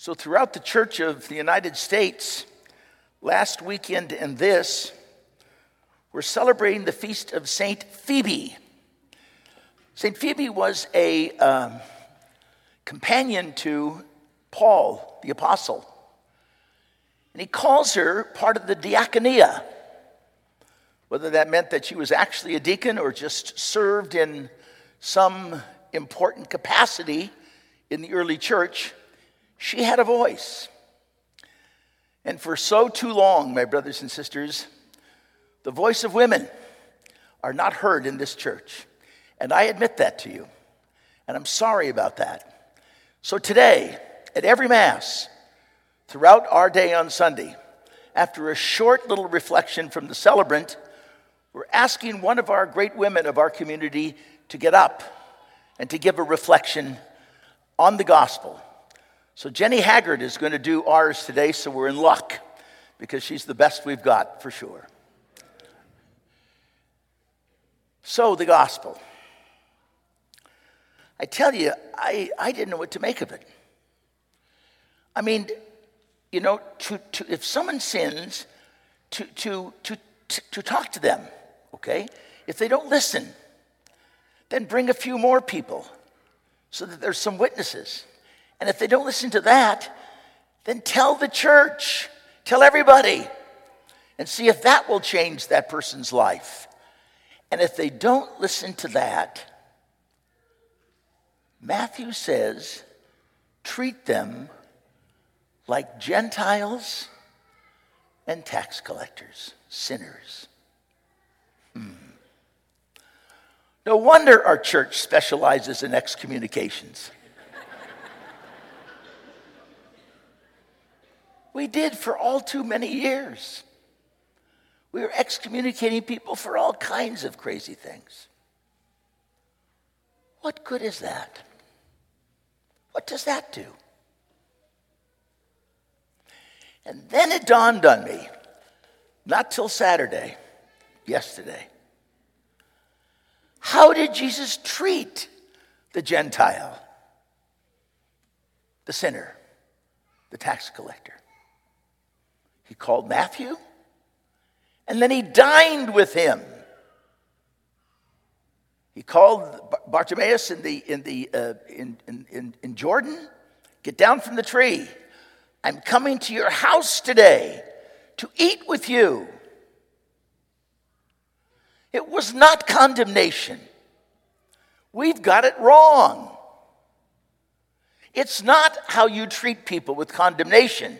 So, throughout the Church of the United States, last weekend and this, we're celebrating the feast of Saint Phoebe. Saint Phoebe was a um, companion to Paul, the apostle. And he calls her part of the diaconia, whether that meant that she was actually a deacon or just served in some important capacity in the early church, she had a voice. And for so too long, my brothers and sisters, the voice of women are not heard in this church. And I admit that to you. And I'm sorry about that. So today, at every Mass, throughout our day on Sunday, after a short little reflection from the celebrant, we're asking one of our great women of our community to get up and to give a reflection on the gospel. So, Jenny Haggard is going to do ours today, so we're in luck because she's the best we've got for sure. So, the gospel. I tell you, I, I didn't know what to make of it. I mean, you know, to, to, if someone sins, to, to, to, to talk to them, okay? If they don't listen, then bring a few more people so that there's some witnesses. And if they don't listen to that, then tell the church, tell everybody, and see if that will change that person's life. And if they don't listen to that, Matthew says, treat them like Gentiles and tax collectors, sinners. Hmm. No wonder our church specializes in excommunications. We did for all too many years. We were excommunicating people for all kinds of crazy things. What good is that? What does that do? And then it dawned on me, not till Saturday, yesterday. How did Jesus treat the Gentile, the sinner, the tax collector? He called Matthew, and then he dined with him. He called Bartimaeus in, the, in, the, uh, in, in, in Jordan, get down from the tree. I'm coming to your house today to eat with you. It was not condemnation. We've got it wrong. It's not how you treat people with condemnation.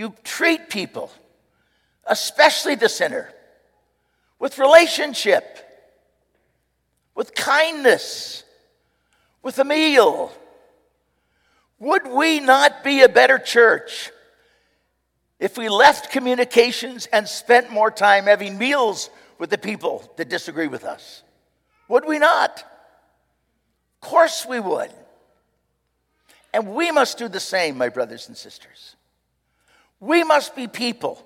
You treat people, especially the sinner, with relationship, with kindness, with a meal, would we not be a better church if we left communications and spent more time having meals with the people that disagree with us? Would we not? Of course we would. And we must do the same, my brothers and sisters. We must be people.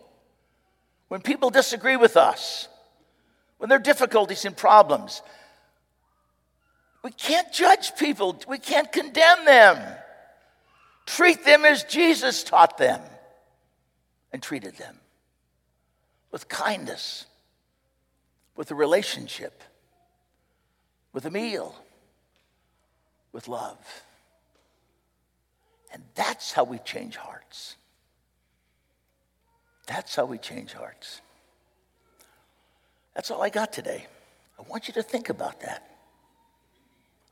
When people disagree with us, when there are difficulties and problems, we can't judge people, we can't condemn them. Treat them as Jesus taught them and treated them with kindness, with a relationship, with a meal, with love. And that's how we change hearts. That's how we change hearts. That's all I got today. I want you to think about that.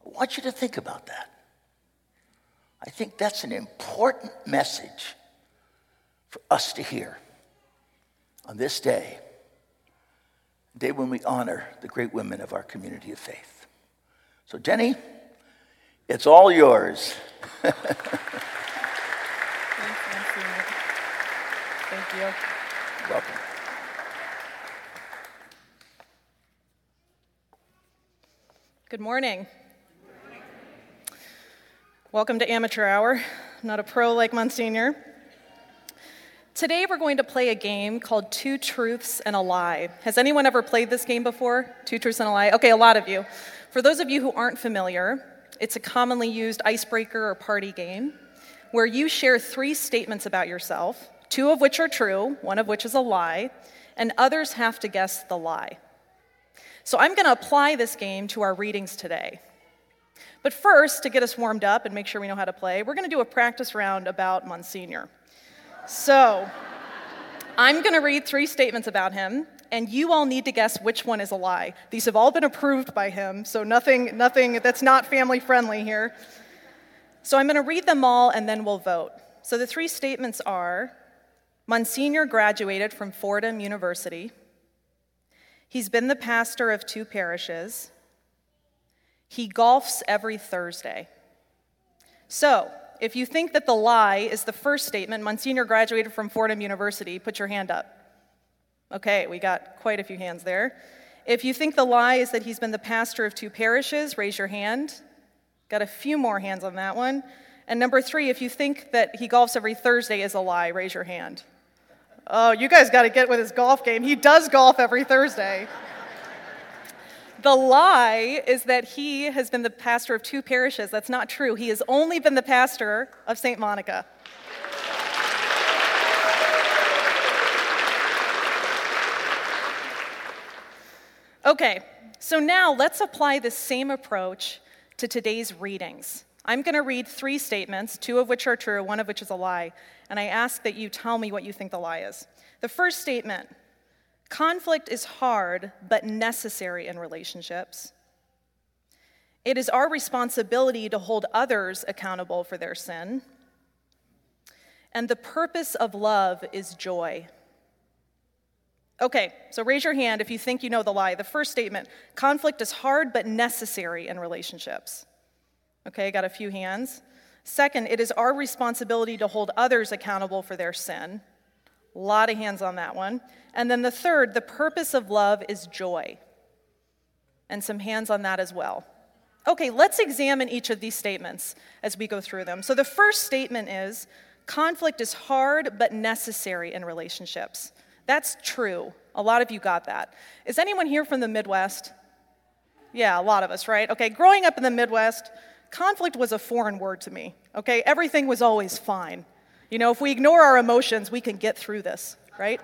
I want you to think about that. I think that's an important message for us to hear on this day, day when we honor the great women of our community of faith. So, Jenny, it's all yours. You. Welcome. Good morning. Welcome to Amateur Hour. I'm not a pro like Monsignor. Today we're going to play a game called Two Truths and a Lie. Has anyone ever played this game before? Two Truths and a Lie? Okay, a lot of you. For those of you who aren't familiar, it's a commonly used icebreaker or party game where you share three statements about yourself, two of which are true, one of which is a lie, and others have to guess the lie. So I'm going to apply this game to our readings today. But first, to get us warmed up and make sure we know how to play, we're going to do a practice round about Monsignor. So I'm going to read three statements about him, and you all need to guess which one is a lie. These have all been approved by him, so nothing, nothing that's not family friendly here. So I'm going to read them all, and then we'll vote. So the three statements are Monsignor graduated from Fordham University. He's been the pastor of two parishes. He golfs every Thursday. So, if you think that the lie is the first statement, Monsignor graduated from Fordham University, put your hand up. Okay, we got quite a few hands there. If you think the lie is that he's been the pastor of two parishes, raise your hand. Got a few more hands on that one. And number three, if you think that he golfs every Thursday is a lie, raise your hand. Oh, you guys got to get with his golf game. He does golf every Thursday. the lie is that he has been the pastor of two parishes. That's not true. He has only been the pastor of St. Monica. Okay, so now let's apply the same approach to today's readings. I'm going to read three statements, two of which are true, one of which is a lie, and I ask that you tell me what you think the lie is. The first statement conflict is hard but necessary in relationships. It is our responsibility to hold others accountable for their sin. And the purpose of love is joy. Okay, so raise your hand if you think you know the lie. The first statement conflict is hard but necessary in relationships. Okay, got a few hands. Second, it is our responsibility to hold others accountable for their sin. A lot of hands on that one. And then the third, the purpose of love is joy. And some hands on that as well. Okay, let's examine each of these statements as we go through them. So the first statement is conflict is hard but necessary in relationships. That's true. A lot of you got that. Is anyone here from the Midwest? Yeah, a lot of us, right? Okay, growing up in the Midwest, conflict was a foreign word to me, okay? Everything was always fine. You know, if we ignore our emotions, we can get through this, right?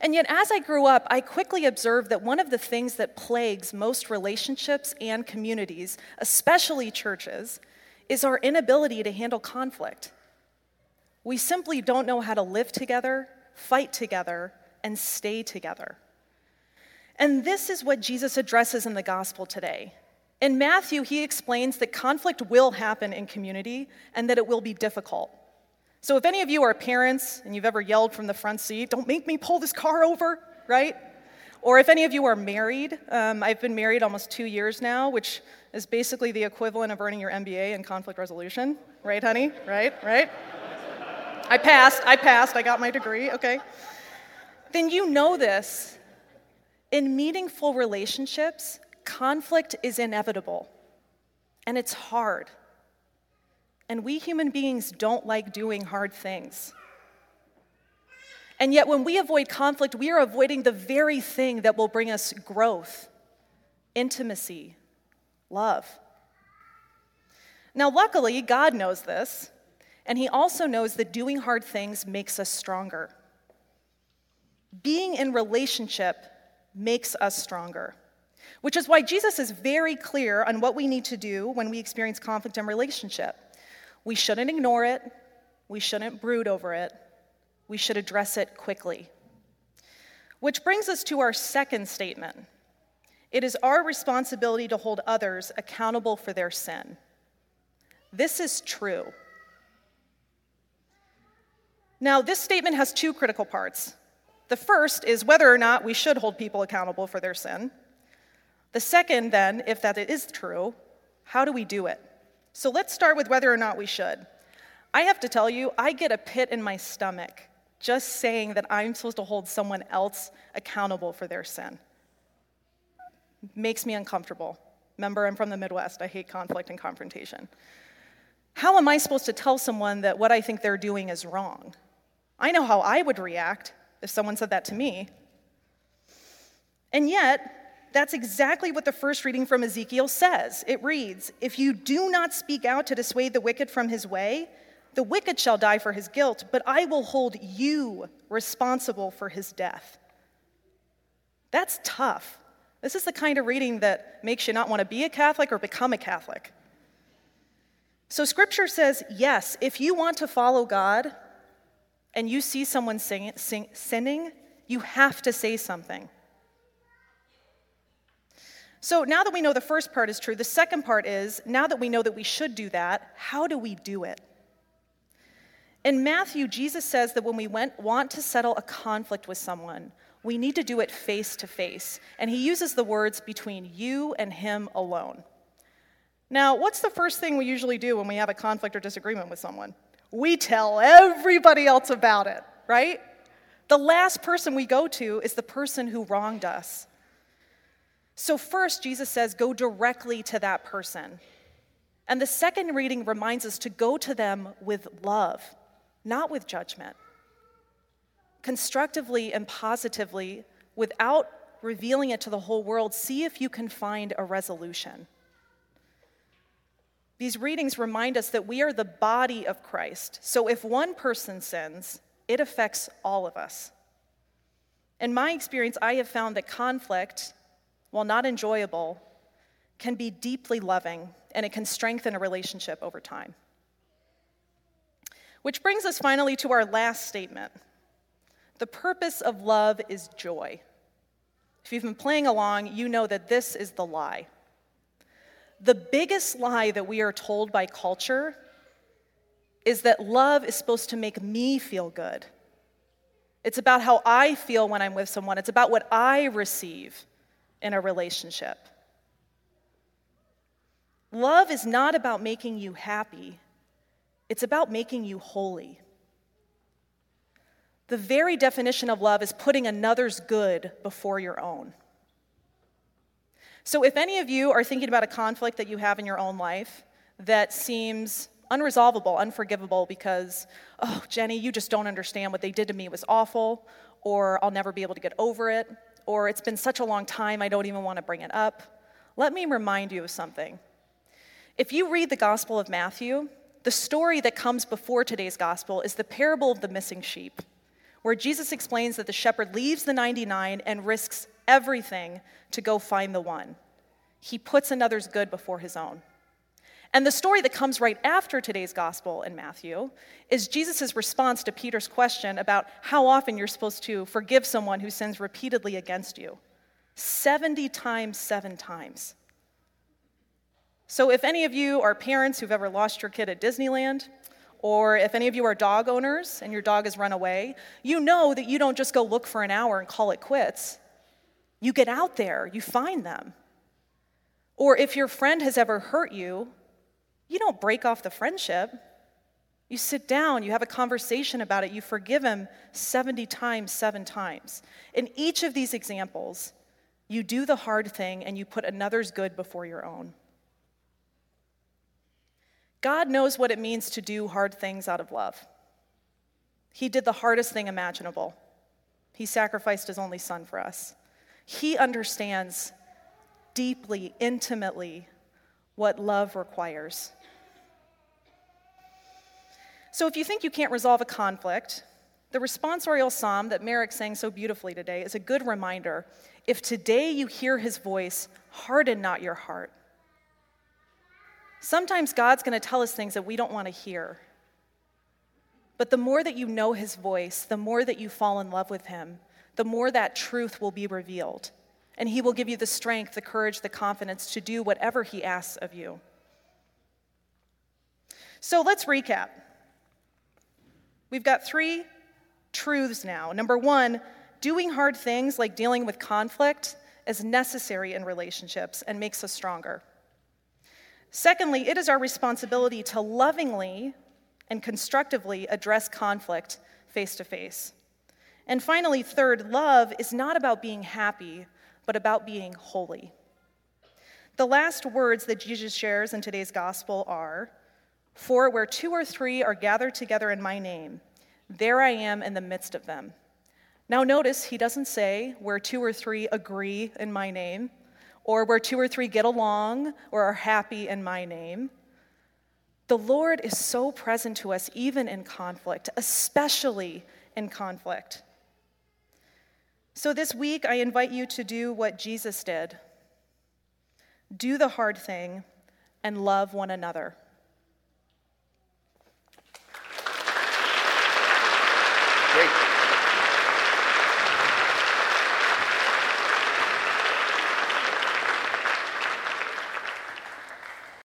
And yet, as I grew up, I quickly observed that one of the things that plagues most relationships and communities, especially churches, is our inability to handle conflict. We simply don't know how to live together, fight together, and stay together. And this is what Jesus addresses in the gospel today. In Matthew, he explains that conflict will happen in community and that it will be difficult. So, if any of you are parents and you've ever yelled from the front seat, don't make me pull this car over, right? Or if any of you are married, um, I've been married almost two years now, which is basically the equivalent of earning your MBA in conflict resolution, right, honey? Right, right? I passed, I passed, I got my degree, okay. Then you know this. In meaningful relationships, conflict is inevitable and it's hard. And we human beings don't like doing hard things. And yet, when we avoid conflict, we are avoiding the very thing that will bring us growth, intimacy, love. Now, luckily, God knows this, and He also knows that doing hard things makes us stronger. Being in relationship makes us stronger. Which is why Jesus is very clear on what we need to do when we experience conflict in relationship. We shouldn't ignore it, we shouldn't brood over it, we should address it quickly. Which brings us to our second statement it is our responsibility to hold others accountable for their sin. This is true. Now, this statement has two critical parts. The first is whether or not we should hold people accountable for their sin. The second, then, if that is true, how do we do it? So let's start with whether or not we should. I have to tell you, I get a pit in my stomach just saying that I'm supposed to hold someone else accountable for their sin. Makes me uncomfortable. Remember, I'm from the Midwest. I hate conflict and confrontation. How am I supposed to tell someone that what I think they're doing is wrong? I know how I would react if someone said that to me. And yet, that's exactly what the first reading from Ezekiel says. It reads If you do not speak out to dissuade the wicked from his way, the wicked shall die for his guilt, but I will hold you responsible for his death. That's tough. This is the kind of reading that makes you not want to be a Catholic or become a Catholic. So, scripture says yes, if you want to follow God and you see someone sing, sing, sinning, you have to say something. So, now that we know the first part is true, the second part is now that we know that we should do that, how do we do it? In Matthew, Jesus says that when we went, want to settle a conflict with someone, we need to do it face to face. And he uses the words between you and him alone. Now, what's the first thing we usually do when we have a conflict or disagreement with someone? We tell everybody else about it, right? The last person we go to is the person who wronged us. So, first, Jesus says, go directly to that person. And the second reading reminds us to go to them with love, not with judgment. Constructively and positively, without revealing it to the whole world, see if you can find a resolution. These readings remind us that we are the body of Christ. So if one person sins, it affects all of us. In my experience, I have found that conflict, while not enjoyable, can be deeply loving and it can strengthen a relationship over time. Which brings us finally to our last statement the purpose of love is joy. If you've been playing along, you know that this is the lie. The biggest lie that we are told by culture is that love is supposed to make me feel good. It's about how I feel when I'm with someone, it's about what I receive in a relationship. Love is not about making you happy, it's about making you holy. The very definition of love is putting another's good before your own. So, if any of you are thinking about a conflict that you have in your own life that seems unresolvable, unforgivable because, oh, Jenny, you just don't understand what they did to me was awful, or I'll never be able to get over it, or it's been such a long time I don't even want to bring it up, let me remind you of something. If you read the Gospel of Matthew, the story that comes before today's Gospel is the parable of the missing sheep, where Jesus explains that the shepherd leaves the 99 and risks everything to go find the one. He puts another's good before his own. And the story that comes right after today's gospel in Matthew is Jesus' response to Peter's question about how often you're supposed to forgive someone who sins repeatedly against you 70 times, seven times. So, if any of you are parents who've ever lost your kid at Disneyland, or if any of you are dog owners and your dog has run away, you know that you don't just go look for an hour and call it quits. You get out there, you find them. Or if your friend has ever hurt you, you don't break off the friendship. You sit down, you have a conversation about it, you forgive him 70 times, seven times. In each of these examples, you do the hard thing and you put another's good before your own. God knows what it means to do hard things out of love. He did the hardest thing imaginable. He sacrificed his only son for us. He understands deeply, intimately what love requires. So, if you think you can't resolve a conflict, the responsorial psalm that Merrick sang so beautifully today is a good reminder. If today you hear his voice, harden not your heart. Sometimes God's going to tell us things that we don't want to hear. But the more that you know his voice, the more that you fall in love with him, the more that truth will be revealed. And He will give you the strength, the courage, the confidence to do whatever He asks of you. So let's recap. We've got three truths now. Number one, doing hard things like dealing with conflict is necessary in relationships and makes us stronger. Secondly, it is our responsibility to lovingly and constructively address conflict face to face. And finally, third, love is not about being happy, but about being holy. The last words that Jesus shares in today's gospel are For where two or three are gathered together in my name, there I am in the midst of them. Now, notice he doesn't say where two or three agree in my name. or where two or three get along or are happy in my name. The Lord is so present to us, even in conflict, especially in conflict. So this week, I invite you to do what Jesus did do the hard thing and love one another.